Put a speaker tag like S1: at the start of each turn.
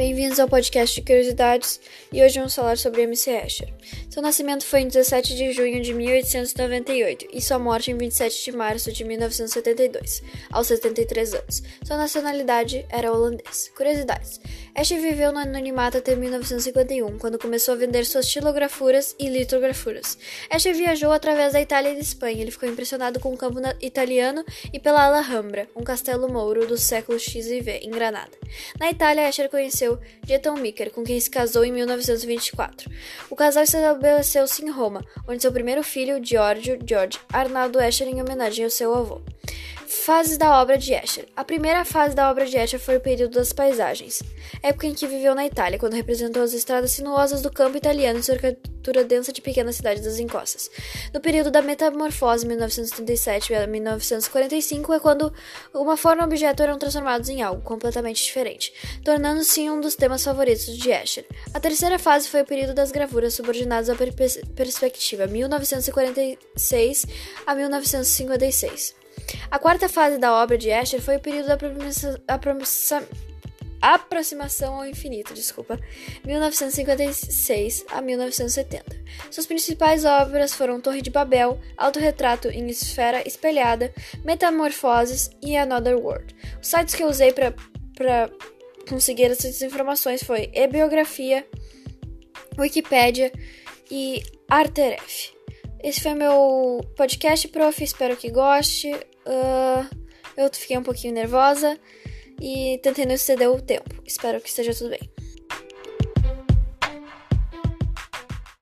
S1: Bem-vindos ao podcast de curiosidades e hoje vamos falar sobre MC Escher. Seu nascimento foi em 17 de junho de 1898 e sua morte em 27 de março de 1972, aos 73 anos. Sua nacionalidade era holandês. Curiosidades: Escher viveu no anonimato até 1951, quando começou a vender suas xilografuras e litografuras. Escher viajou através da Itália e da Espanha. Ele ficou impressionado com o campo italiano e pela Alhambra, um castelo mouro do século XV em Granada. Na Itália, conheceu conheceu Jeton Micker, com quem se casou em 1924. O casal se estabeleceu-se em Roma, onde seu primeiro filho, Giorgio George Arnaldo Escher, em homenagem ao seu avô. Fases da obra de Escher. A primeira fase da obra de Escher foi o período das paisagens, época em que viveu na Itália, quando representou as estradas sinuosas do campo italiano e sua arquitetura densa de pequenas cidades das encostas. No período da metamorfose, 1937 a 1945, é quando uma forma e objeto eram transformados em algo completamente diferente, tornando-se um dos temas favoritos de Escher. A terceira fase foi o período das gravuras subordinadas à perspectiva, 1946 a 1956. A quarta fase da obra de Escher foi o período da aproximação ao infinito, desculpa, 1956 a 1970. Suas principais obras foram Torre de Babel, Autorretrato em Esfera Espelhada, Metamorfoses e Another World. Os sites que eu usei para conseguir essas informações foi e-biografia, Wikipedia e Arteref. Esse foi meu podcast, prof. Espero que goste. Uh, eu fiquei um pouquinho nervosa e tentei não exceder o tempo. Espero que esteja tudo bem.